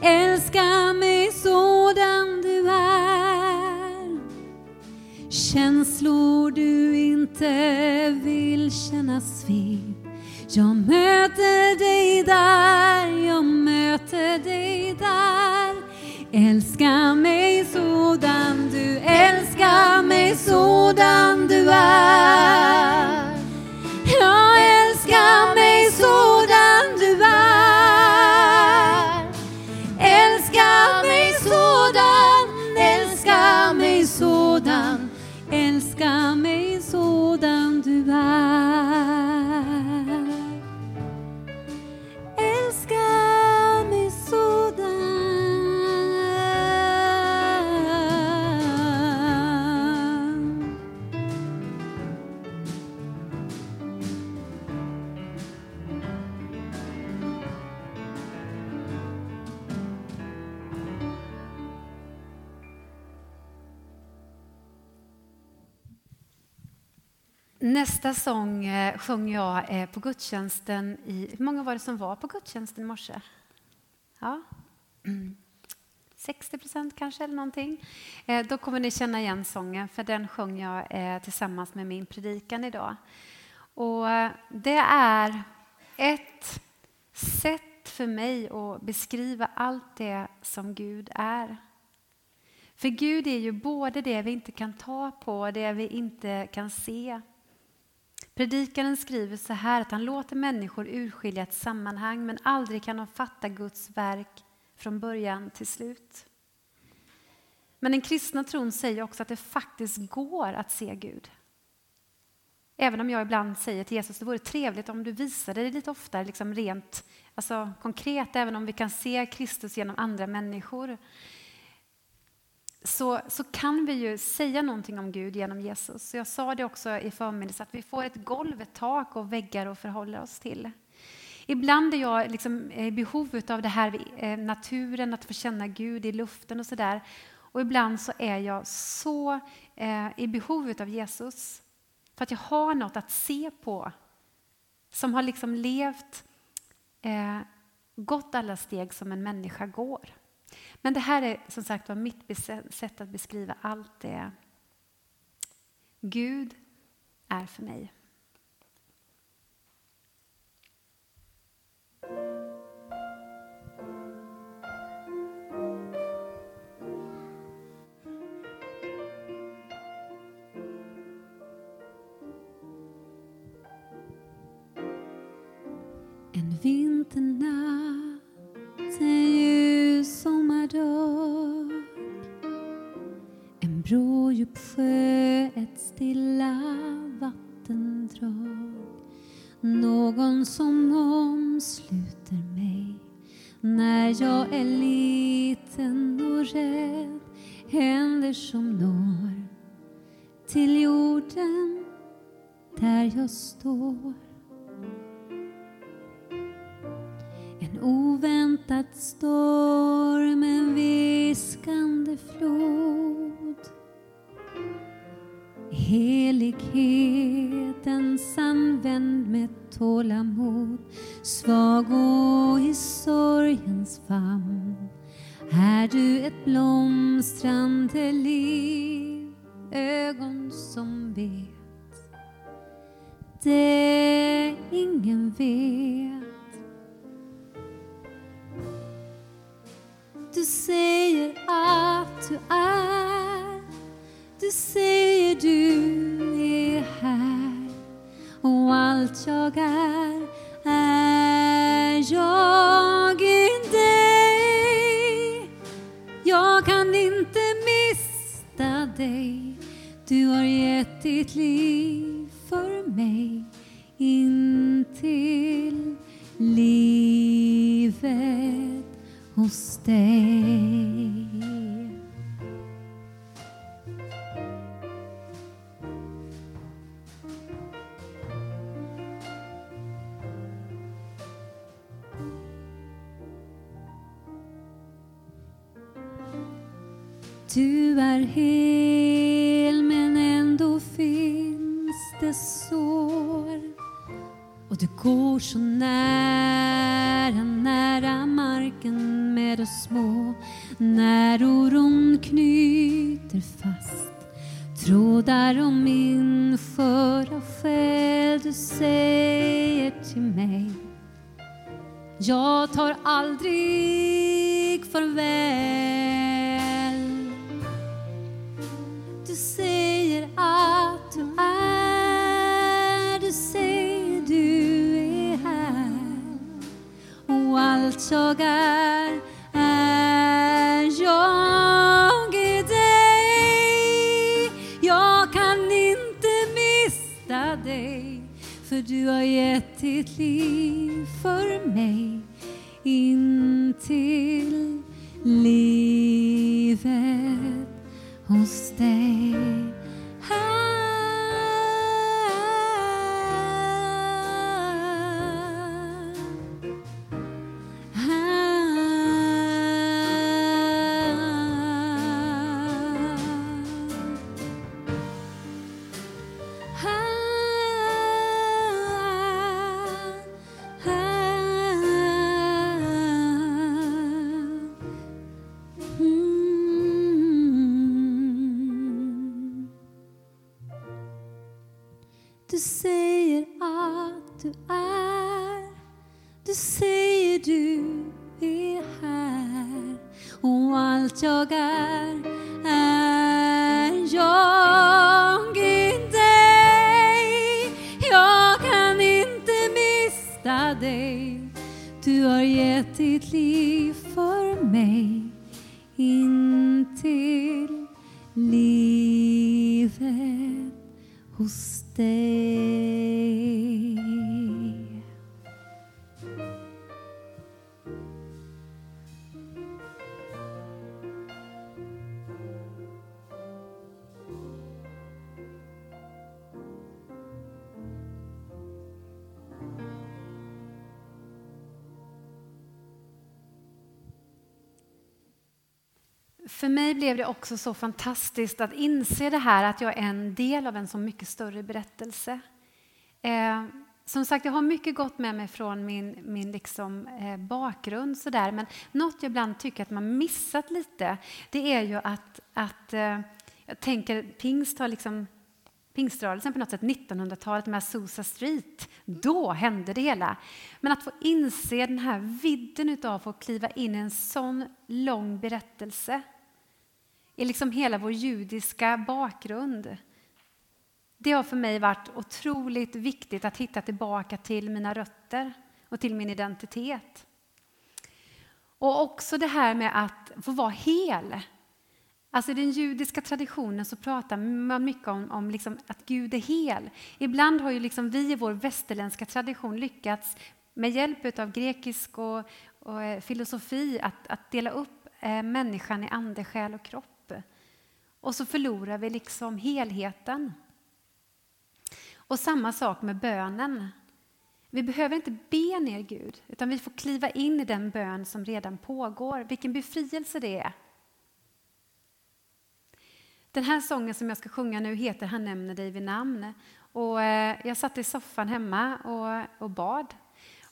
Älska mig sådan du är. Känslor du inte vill kännas vid. Jag möter dig där, jag möter dig där. Älska mig sådan du älskar mig sådan du är. Jag älskar mig Nästa sång eh, sjöng jag eh, på gudstjänsten i... Hur många var det som var på gudstjänsten i morse? Ja. 60 procent kanske, eller någonting. Eh, då kommer ni känna igen sången, för den sjöng jag tillsammans med min predikan idag. Och det är ett sätt för mig att beskriva allt det som Gud är. För Gud är ju både det vi inte kan ta på, det vi inte kan se. Predikaren skriver så här att han låter människor urskilja ett sammanhang men aldrig kan de fatta Guds verk från början till slut. Men den kristna tron säger också att det faktiskt går att se Gud. Även om jag ibland säger till Jesus det vore trevligt om du visade det lite oftare, liksom rent alltså konkret, även om vi kan se Kristus genom andra människor så, så kan vi ju säga någonting om Gud genom Jesus. Så jag sa det också i förmiddags, att vi får ett golv, ett tak och väggar att förhålla oss till. Ibland är jag liksom i behov av det här eh, naturen, att få känna Gud i luften och sådär. Och ibland så är jag så eh, i behov av Jesus. För att jag har något att se på. Som har liksom levt, eh, gått alla steg som en människa går. Men det här är som sagt var mitt sätt att beskriva allt det Gud är för mig. En vinternatt, Djup sjö, ett stilla vattendrag Någon som omsluter mig när jag är liten och rädd. Händer som når till jorden där jag står. En oväntad storm, en viskande flod. Heligheten använd med tålamod Svag och i sorgens famn. Är du ett blomstrande liv Ögon som vet? Det ingen vet. Du säger att du är du säger du är här. Och allt jag är är jag i dig. Jag kan inte mista dig. Du har gett ditt liv för mig in till livet hos dig. Du är hel men ändå finns det sår. Och du går så nära, nära marken med de små. När oron knyter fast. Trådar om min sköra själ Du säger till mig. Jag tar aldrig farväl säger att du är, du säger du är här. Och allt jag är, är jag i dig. Jag kan inte mista dig, för du har gett ditt liv för mig. In blev det också så fantastiskt att inse det här att jag är en del av en så mycket större berättelse. Eh, som sagt, jag har mycket gott med mig från min, min liksom, eh, bakgrund. Så där. Men något jag ibland tycker att man missat lite, det är ju att, att eh, jag tänker pingst har liksom pingströrelsen på något sätt 1900-talet med Azusa Street. Då hände det hela. Men att få inse den här vidden av att kliva in i en sån lång berättelse i liksom hela vår judiska bakgrund. Det har för mig varit otroligt viktigt att hitta tillbaka till mina rötter och till min identitet. Och också det här med att få vara hel. Alltså I den judiska traditionen så pratar man mycket om, om liksom att Gud är hel. Ibland har ju liksom vi i vår västerländska tradition lyckats med hjälp av grekisk och, och eh, filosofi att, att, dela upp eh, människan i ande, själ och kropp. Och så förlorar vi liksom helheten. Och samma sak med bönen. Vi behöver inte be ner Gud, utan vi får kliva in i den bön som redan pågår. Vilken befrielse det är! Den här sången som jag ska sjunga nu heter Han nämner dig vid namn. Och eh, jag satt i soffan hemma och, och bad,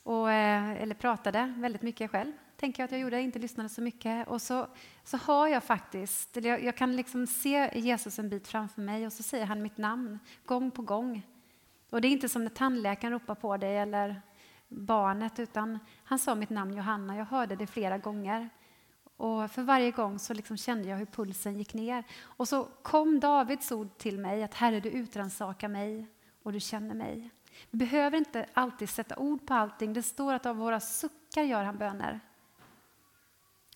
och, eh, eller pratade väldigt mycket själv. Tänker jag att jag gjorde, inte lyssnade så mycket. Och så, så har jag faktiskt, jag, jag kan liksom se Jesus en bit framför mig och så säger han mitt namn gång på gång. Och det är inte som när tandläkaren ropar på dig eller barnet, utan han sa mitt namn Johanna. Jag hörde det flera gånger. Och för varje gång så liksom kände jag hur pulsen gick ner. Och så kom Davids ord till mig att Herre, du utransakar mig och du känner mig. Vi behöver inte alltid sätta ord på allting. Det står att av våra suckar gör han böner.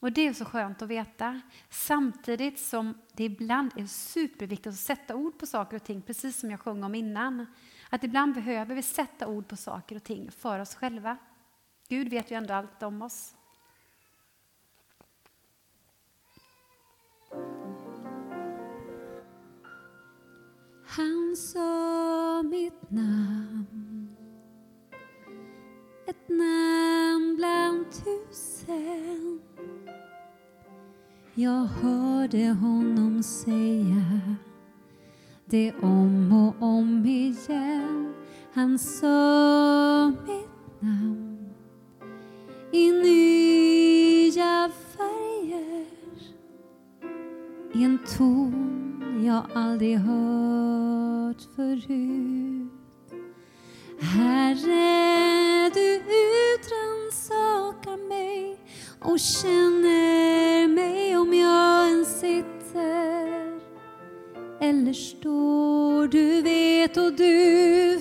Och det är så skönt att veta. Samtidigt som det ibland är superviktigt att sätta ord på saker och ting, precis som jag sjöng om innan. Att ibland behöver vi sätta ord på saker och ting för oss själva. Gud vet ju ändå allt om oss. Han sa mitt namn Ett namn bland tusen jag hörde honom säga det om och om igen. Han sa mitt namn i nya färger. I en ton jag aldrig hört förut. Herre, du utransakar mig och känner mig om jag än sitter eller står. Du vet och du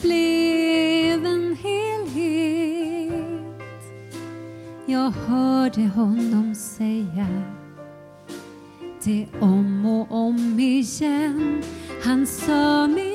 blev en helhet. Jag hörde honom säga det om och om igen. Han sa mig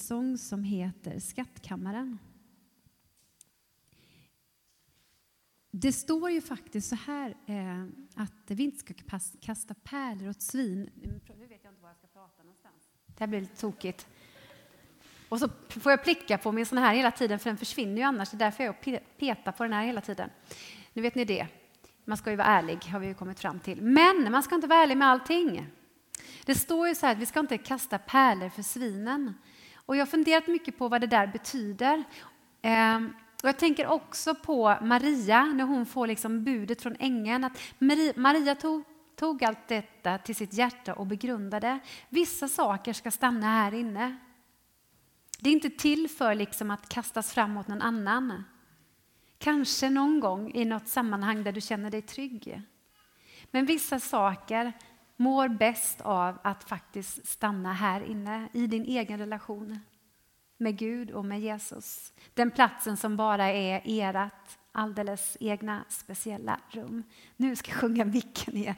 sång som heter Skattkammaren. Det står ju faktiskt så här eh, att vi inte ska kasta pärlor åt svin. Nu vet jag inte var jag ska prata någonstans. Det här blir lite tokigt. Och så får jag plicka på min sån här hela tiden för den försvinner ju annars. Det är därför jag petar på den här hela tiden. Nu vet ni det. Man ska ju vara ärlig har vi ju kommit fram till. Men man ska inte vara ärlig med allting. Det står ju så här att vi ska inte kasta pärlor för svinen. Och jag har funderat mycket på vad det där betyder. Ehm, och jag tänker också på Maria när hon får liksom budet från ängeln. Att Maria, Maria tog, tog allt detta till sitt hjärta och begrundade. Vissa saker ska stanna här inne. Det är inte till för liksom att kastas fram mot någon annan. Kanske någon gång i något sammanhang där du känner dig trygg. Men vissa saker mår bäst av att faktiskt stanna här inne i din egen relation med Gud och med Jesus. Den platsen som bara är ert alldeles egna speciella rum. Nu ska jag sjunga micken igen.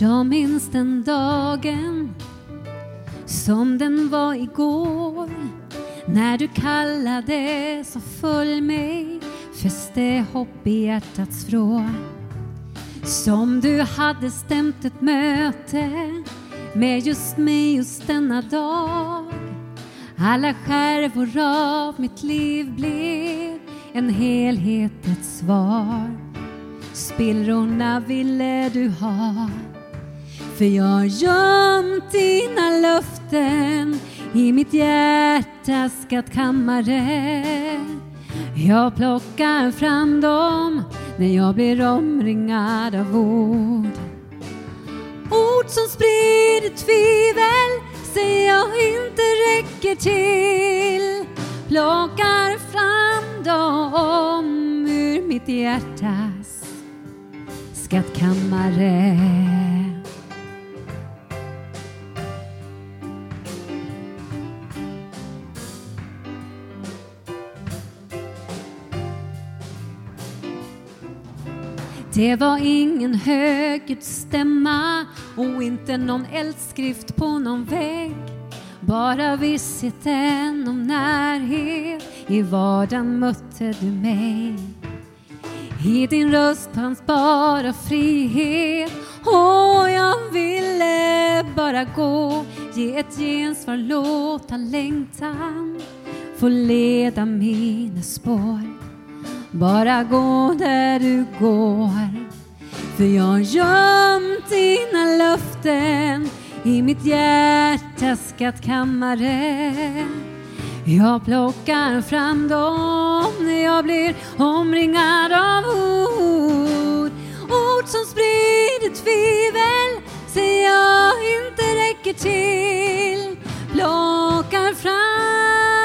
Jag minns den dagen som den var igår. När du kallade så följ mig fäste hopp i hjärtats vrå. Som du hade stämt ett möte med just mig just denna dag. Alla skärvor av mitt liv blev en helhet, ett svar. Spillrorna ville du ha. För jag har gömt dina löften i mitt hjärtas skattkammare. Jag plockar fram dem när jag blir omringad av ord. Ord som sprider tvivel säger jag inte räcker till. Plockar fram dem ur mitt hjärtas skattkammare. Det var ingen högljuddsstämma och inte någon eldskrift på någon vägg. Bara vissheten om närhet, i vardagen mötte du mig. I din röst fanns bara frihet och jag ville bara gå, ge ett gensvar, låta längtan få leda mina spår. Bara gå där du går. För jag har gömt dina löften i mitt hjärtas skattkammare. Jag plockar fram dem när jag blir omringad av ord. Ord som sprider tvivel, säger jag inte räcker till. Plockar fram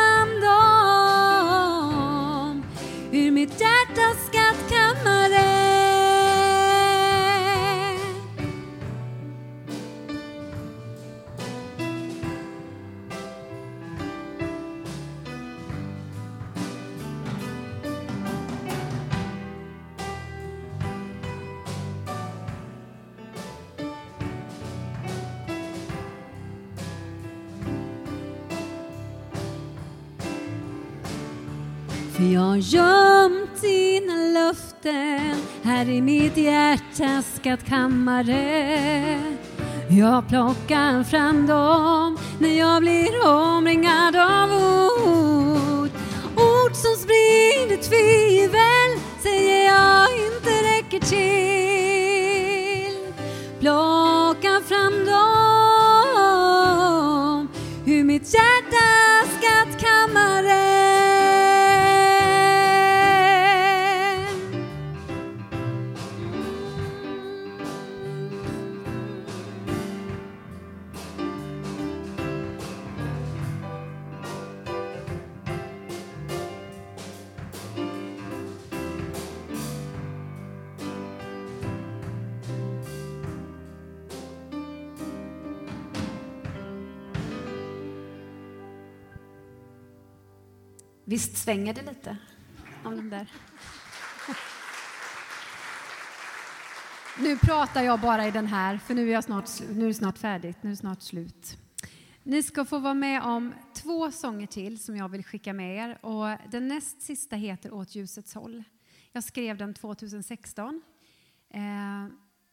har gömt dina löften här i mitt hjärtas skattkammare. Jag plockar fram dem när jag blir omringad av ord. Ord som sprider tvivel säger jag inte räcker till. Plocka fram dem ur mitt hjärta Visst svänger det lite om den där. Nu pratar jag bara i den här, för nu är, jag snart, nu är det snart färdigt. Nu är det snart slut. Ni ska få vara med om två sånger till som jag vill skicka med er. Och den näst sista heter Åt ljusets håll. Jag skrev den 2016. Eh,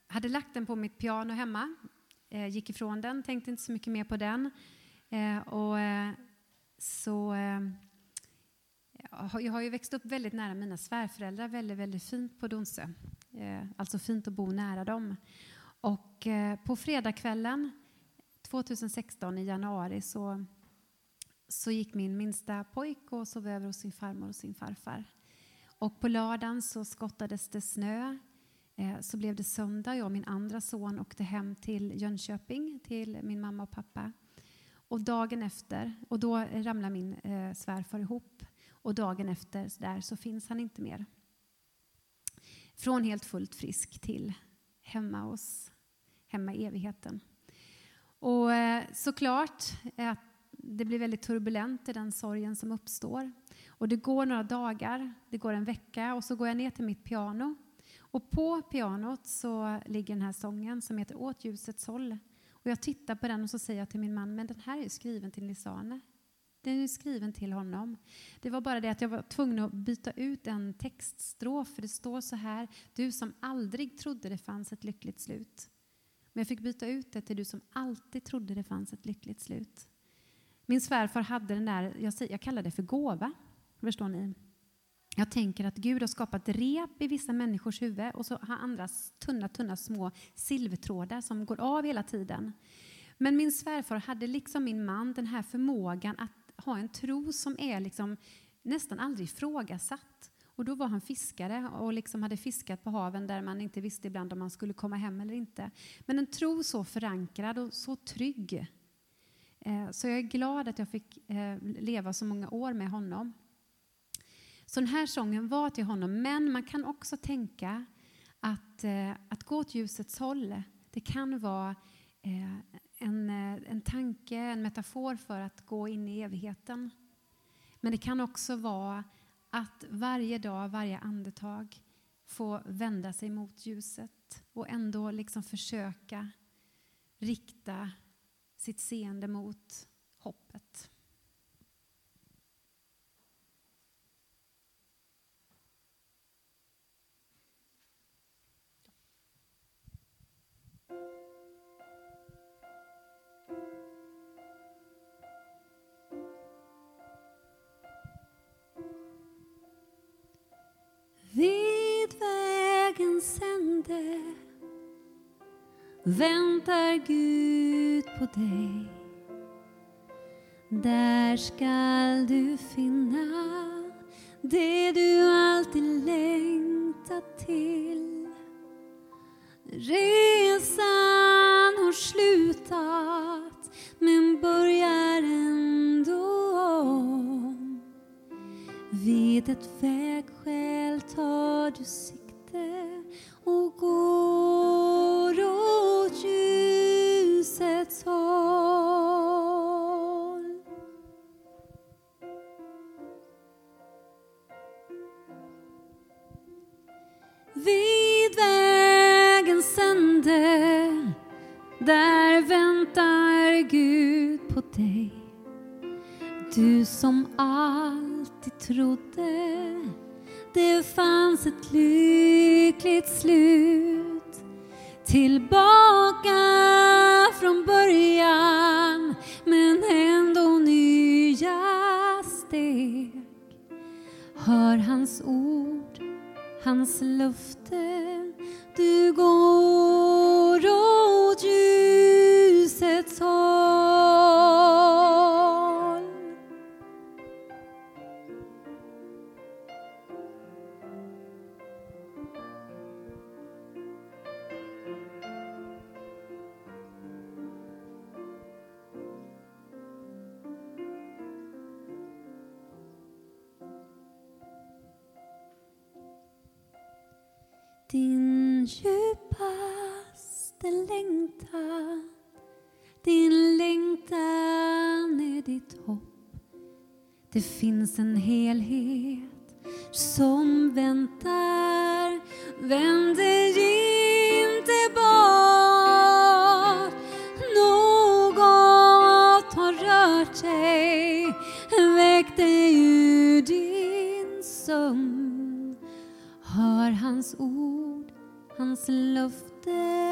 hade lagt den på mitt piano hemma. Eh, gick ifrån den, tänkte inte så mycket mer på den. Eh, och eh, så... Eh, jag har- ju växt upp väldigt nära mina svärföräldrar, väldigt, väldigt fint på Donsö. Eh, alltså fint att bo nära dem. Och eh, på fredagskvällen 2016 i januari så, så gick min minsta pojk och sov över hos sin farmor och sin farfar. Och på lördagen så skottades det snö. Eh, så blev det söndag. Jag och min andra son åkte hem till Jönköping till min mamma och pappa. Och dagen efter, och då ramlade min svärfar ihop. Och dagen efter så där så finns han inte mer. Från helt fullt frisk till hemma hos, hemma i evigheten. Och eh, såklart eh, att det blir väldigt turbulent i den sorgen som uppstår. Och det går några dagar, det går en vecka och så går jag ner till mitt piano. Och på pianot så ligger den här sången som heter Åt ljusets håll. Och jag tittar på den och så säger jag till min man, men den här är ju skriven till Lisane. Den är skriven till honom. Det var bara det att jag var tvungen att byta ut en textstrof, för det står så här, du som aldrig trodde det fanns ett lyckligt slut. Men jag fick byta ut det till du som alltid trodde det fanns ett lyckligt slut. Min svärfar hade den där, jag, säger, jag kallar det för gåva, förstår ni? Jag tänker att Gud har skapat rep i vissa människors huvud och så har andra tunna, tunna små silvertrådar som går av hela tiden. Men min svärfar hade liksom min man den här förmågan att ha en tro som är liksom nästan aldrig ifrågasatt. Och då var han fiskare och liksom hade fiskat på haven där man inte visste ibland om man skulle komma hem eller inte. Men en tro så förankrad och så trygg. Eh, så jag är glad att jag fick eh, leva så många år med honom. Så den här sången var till honom, men man kan också tänka att, eh, att gå åt ljusets håll, det kan vara en, eh, en tanke, en metafor för att gå in i evigheten. Men det kan också vara att varje dag, varje andetag få vända sig mot ljuset och ändå liksom försöka rikta sitt seende mot väntar Gud på dig. Där skall du finna det du alltid längtat till. Resan har slutat men börjar ändå om. Vid ett vägskäl tar du sig dig. Du som alltid trodde det fanns ett lyckligt slut. Tillbaka från början men ändå nya steg. Hör hans ord, hans löfte Du går ditt hopp. Det finns en helhet som väntar. Vänd dig inte bort. Något har rört dig Väck dig ur din sömn. Hör hans ord, hans löfte.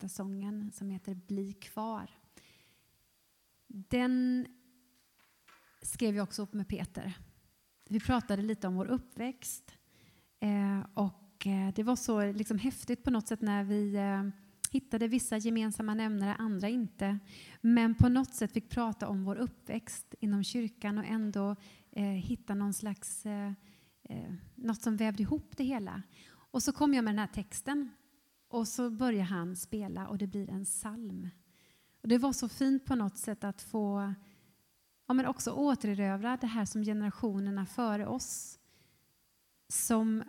Sista sången som heter Bli kvar. Den skrev jag också upp med Peter. Vi pratade lite om vår uppväxt. Eh, och eh, det var så liksom häftigt på något sätt när vi eh, hittade vissa gemensamma nämnare, andra inte. Men på något sätt fick prata om vår uppväxt inom kyrkan och ändå eh, hitta någon slags, eh, eh, något som vävde ihop det hela. Och så kom jag med den här texten och så börjar han spela och det blir en psalm. Och det var så fint på något sätt att få ja, men också återerövra det här som generationerna före oss som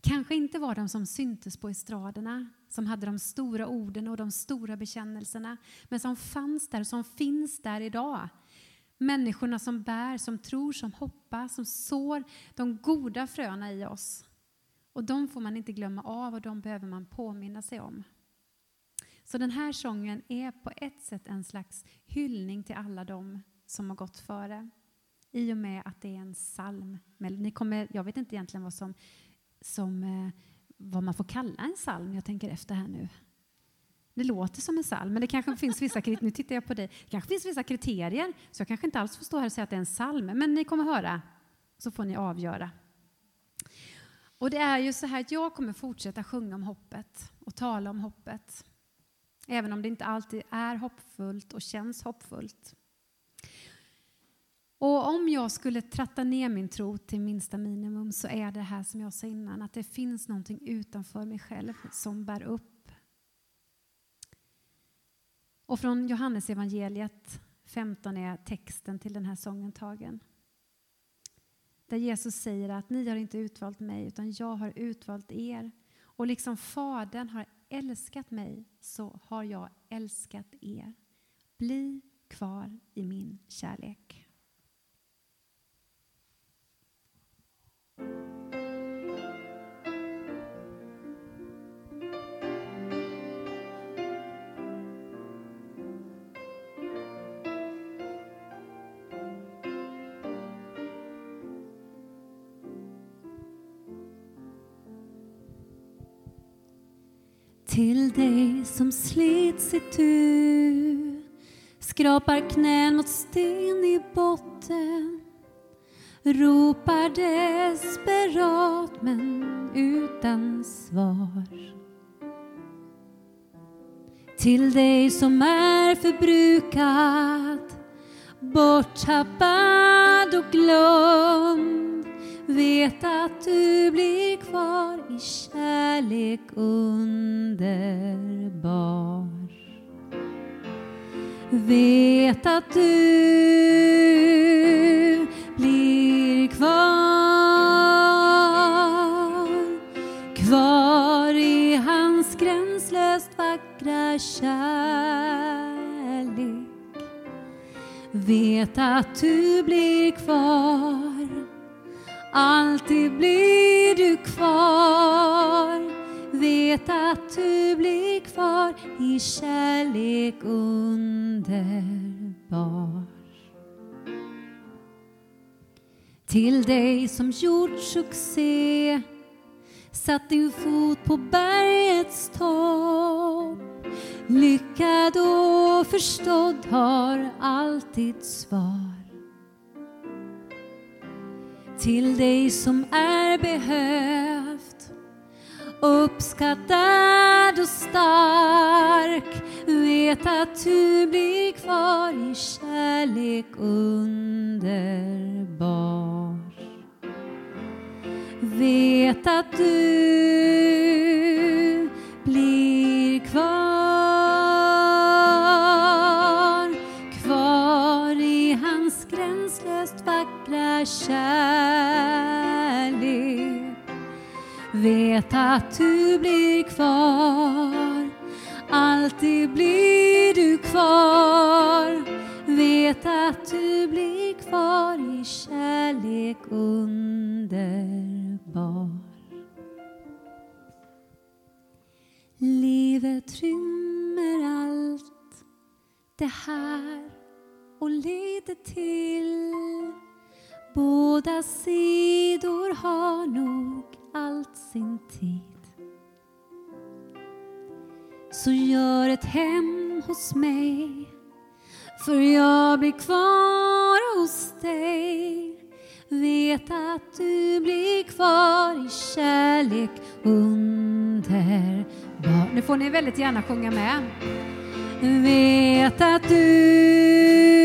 kanske inte var de som syntes på estraderna, som hade de stora orden och de stora bekännelserna, men som fanns där, och som finns där idag. Människorna som bär, som tror, som hoppas, som sår de goda fröna i oss. Och de får man inte glömma av och de behöver man påminna sig om. Så den här sången är på ett sätt en slags hyllning till alla dem som har gått före. I och med att det är en psalm. Ni kommer, jag vet inte egentligen vad, som, som, eh, vad man får kalla en psalm. Jag tänker efter här nu. Det låter som en psalm, men det kanske finns vissa, nu tittar jag på dig, det kanske finns vissa kriterier, så jag kanske inte alls får stå här och säga att det är en psalm, men ni kommer höra, så får ni avgöra. Och det är ju så här att jag kommer fortsätta sjunga om hoppet och tala om hoppet. Även om det inte alltid är hoppfullt och känns hoppfullt. Och om jag skulle tratta ner min tro till minsta minimum så är det här som jag sa innan, att det finns någonting utanför mig själv som bär upp. Och från Johannes evangeliet 15 är texten till den här sången tagen. Där Jesus säger att ni har inte utvalt mig utan jag har utvalt er. Och liksom Fadern har älskat mig så har jag älskat er. Bli kvar i min kärlek. Till dig som slits i skrapar knän mot sten i botten. Ropar desperat men utan svar. Till dig som är förbrukad borttappad och glömd. Vet att du blir kvar i kärlek underbar. Vet att du blir kvar. Kvar i hans gränslöst vackra kärlek. Vet att du blir kvar Alltid blir du kvar Vet att du blir kvar i kärlek underbar. Till dig som gjort succé satt din fot på bergets topp. Lyckad och förstådd har alltid svar. Till dig som är behövd uppskattad och stark. Vet att du blir kvar i kärlek underbar. Vet att du blir kvar. Kvar i hans gränslöst vackra kärlek. Vet att du blir kvar. Alltid blir du kvar. Vet att du blir kvar i kärlek underbar. Livet rymmer allt det här och lite till. Båda sidor har nog allt sin tid. Så gör ett hem hos mig, för jag blir kvar hos dig. Vet att du blir kvar i kärlek underbar. Nu får ni väldigt gärna sjunga med. Vet att du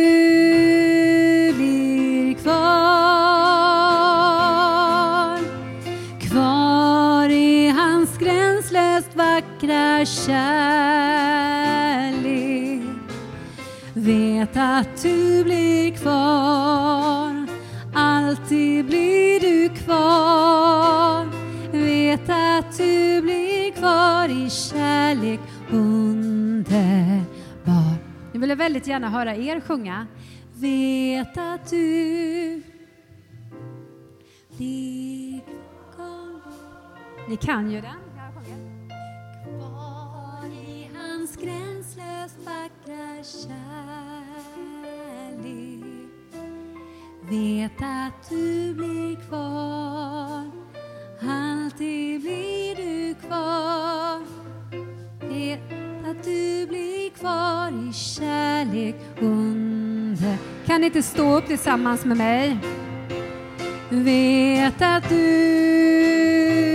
vackra kärlek Vet att du blir kvar Alltid blir du kvar Vet Vet att du blir kvar i kärlek underbar. Nu vill jag väldigt gärna höra er sjunga. Vet att du blir kvar. Ni kan ju den. Kärlek. Vet att du blir kvar. Alltid blir du kvar. Vet att du blir kvar i kärlek. Under Kan ni inte stå upp tillsammans med mig? Vet att du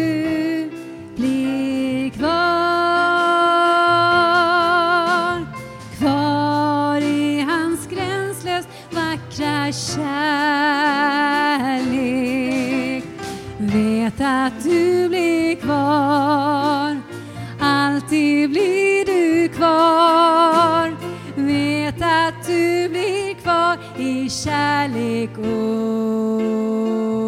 i kärlek och